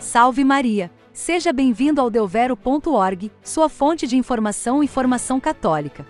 Salve Maria! Seja bem-vindo ao Delvero.org, sua fonte de informação e formação católica.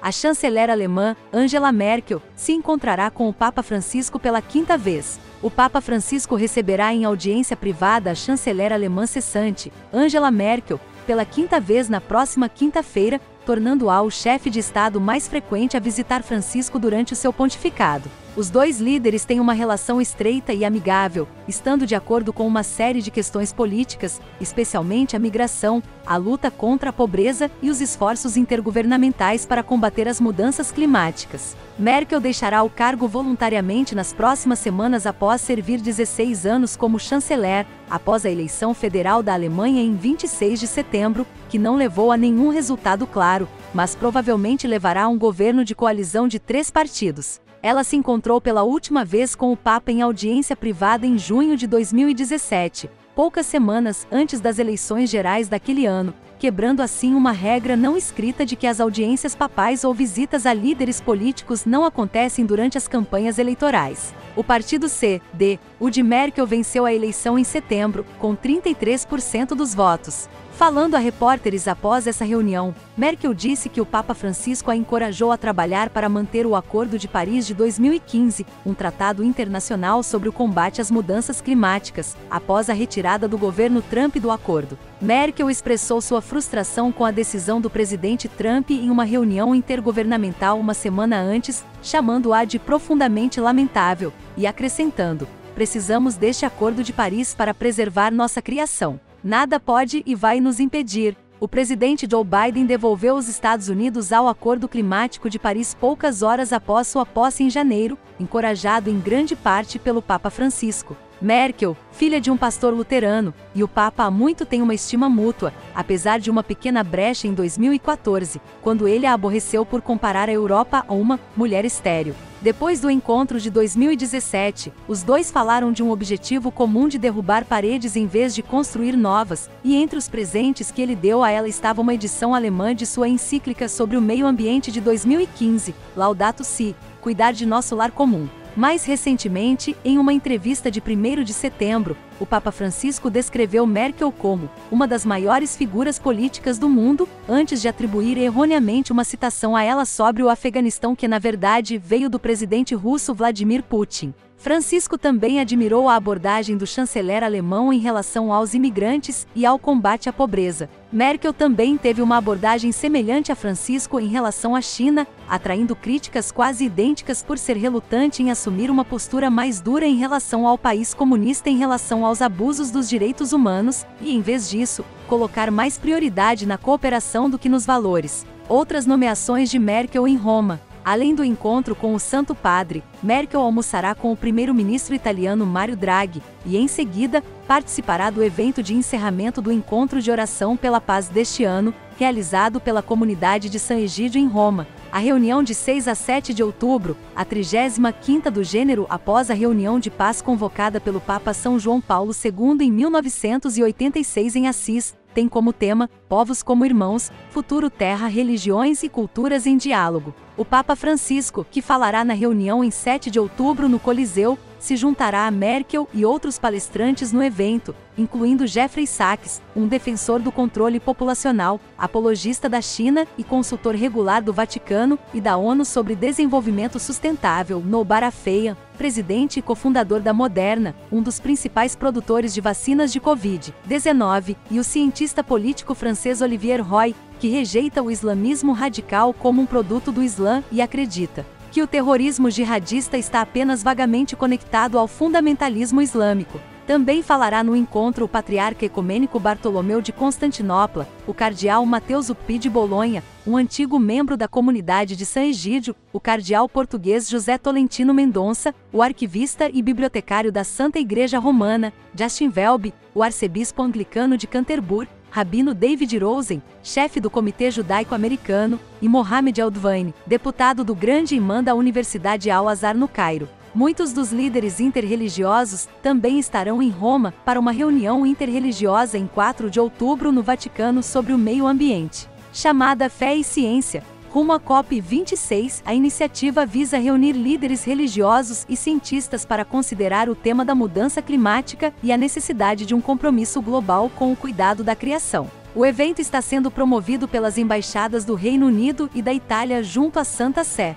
A chanceler alemã, Angela Merkel, se encontrará com o Papa Francisco pela quinta vez. O Papa Francisco receberá em audiência privada a chanceler alemã cessante, Angela Merkel, pela quinta vez na próxima quinta-feira, tornando-a o chefe de Estado mais frequente a visitar Francisco durante o seu pontificado. Os dois líderes têm uma relação estreita e amigável, estando de acordo com uma série de questões políticas, especialmente a migração, a luta contra a pobreza e os esforços intergovernamentais para combater as mudanças climáticas. Merkel deixará o cargo voluntariamente nas próximas semanas após servir 16 anos como chanceler, após a eleição federal da Alemanha em 26 de setembro, que não levou a nenhum resultado claro, mas provavelmente levará a um governo de coalizão de três partidos. Ela se encontrou pela última vez com o Papa em audiência privada em junho de 2017, poucas semanas antes das eleições gerais daquele ano, quebrando assim uma regra não escrita de que as audiências papais ou visitas a líderes políticos não acontecem durante as campanhas eleitorais. O partido C, D, o de Merkel venceu a eleição em setembro, com 33% dos votos. Falando a repórteres após essa reunião, Merkel disse que o Papa Francisco a encorajou a trabalhar para manter o Acordo de Paris de 2015, um tratado internacional sobre o combate às mudanças climáticas, após a retirada do governo Trump do acordo. Merkel expressou sua frustração com a decisão do presidente Trump em uma reunião intergovernamental uma semana antes, chamando-a de profundamente lamentável, e acrescentando: precisamos deste Acordo de Paris para preservar nossa criação. Nada pode e vai nos impedir. O presidente Joe Biden devolveu os Estados Unidos ao Acordo Climático de Paris poucas horas após sua posse em janeiro, encorajado em grande parte pelo Papa Francisco. Merkel, filha de um pastor luterano, e o Papa há muito têm uma estima mútua, apesar de uma pequena brecha em 2014, quando ele a aborreceu por comparar a Europa a uma mulher estéril. Depois do encontro de 2017, os dois falaram de um objetivo comum de derrubar paredes em vez de construir novas, e entre os presentes que ele deu a ela estava uma edição alemã de sua encíclica sobre o meio ambiente de 2015, Laudato Si, cuidar de nosso lar comum. Mais recentemente, em uma entrevista de 1 de setembro, o Papa Francisco descreveu Merkel como uma das maiores figuras políticas do mundo, antes de atribuir erroneamente uma citação a ela sobre o Afeganistão que na verdade veio do presidente russo Vladimir Putin. Francisco também admirou a abordagem do chanceler alemão em relação aos imigrantes e ao combate à pobreza. Merkel também teve uma abordagem semelhante a Francisco em relação à China, atraindo críticas quase idênticas por ser relutante em assumir uma postura mais dura em relação ao país comunista em relação aos abusos dos direitos humanos e, em vez disso, colocar mais prioridade na cooperação do que nos valores. Outras nomeações de Merkel em Roma. Além do encontro com o Santo Padre, Merkel almoçará com o primeiro-ministro italiano Mario Draghi e, em seguida, participará do evento de encerramento do Encontro de Oração pela Paz deste ano, realizado pela comunidade de São Egídio em Roma. A reunião de 6 a 7 de outubro, a 35ª do gênero após a reunião de paz convocada pelo Papa São João Paulo II em 1986 em Assis, tem como tema Povos como Irmãos, Futuro Terra, Religiões e Culturas em Diálogo. O Papa Francisco, que falará na reunião em 7 de outubro no Coliseu, se juntará a Merkel e outros palestrantes no evento, incluindo Jeffrey Sachs, um defensor do controle populacional, apologista da China e consultor regular do Vaticano e da ONU sobre desenvolvimento sustentável, Nobar Afeyan, presidente e cofundador da Moderna, um dos principais produtores de vacinas de Covid-19, e o cientista político francês Olivier Roy, que rejeita o islamismo radical como um produto do Islã e acredita que o terrorismo jihadista está apenas vagamente conectado ao fundamentalismo islâmico. Também falará no encontro o patriarca ecumênico Bartolomeu de Constantinopla, o cardeal Mateus Upi de Bolonha, um antigo membro da comunidade de São Egídio, o cardeal português José Tolentino Mendonça, o arquivista e bibliotecário da Santa Igreja Romana, Justin Welby, o arcebispo anglicano de Canterbury, Rabino David Rosen, chefe do Comitê Judaico-Americano, e Mohamed Eldvain, deputado do Grande Imã da Universidade Al-Azhar no Cairo. Muitos dos líderes interreligiosos também estarão em Roma para uma reunião interreligiosa em 4 de outubro no Vaticano sobre o meio ambiente. Chamada Fé e Ciência, Rumo à COP26, a iniciativa visa reunir líderes religiosos e cientistas para considerar o tema da mudança climática e a necessidade de um compromisso global com o cuidado da criação. O evento está sendo promovido pelas embaixadas do Reino Unido e da Itália junto à Santa Sé.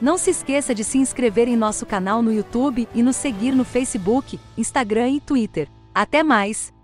Não se esqueça de se inscrever em nosso canal no YouTube e nos seguir no Facebook, Instagram e Twitter. Até mais!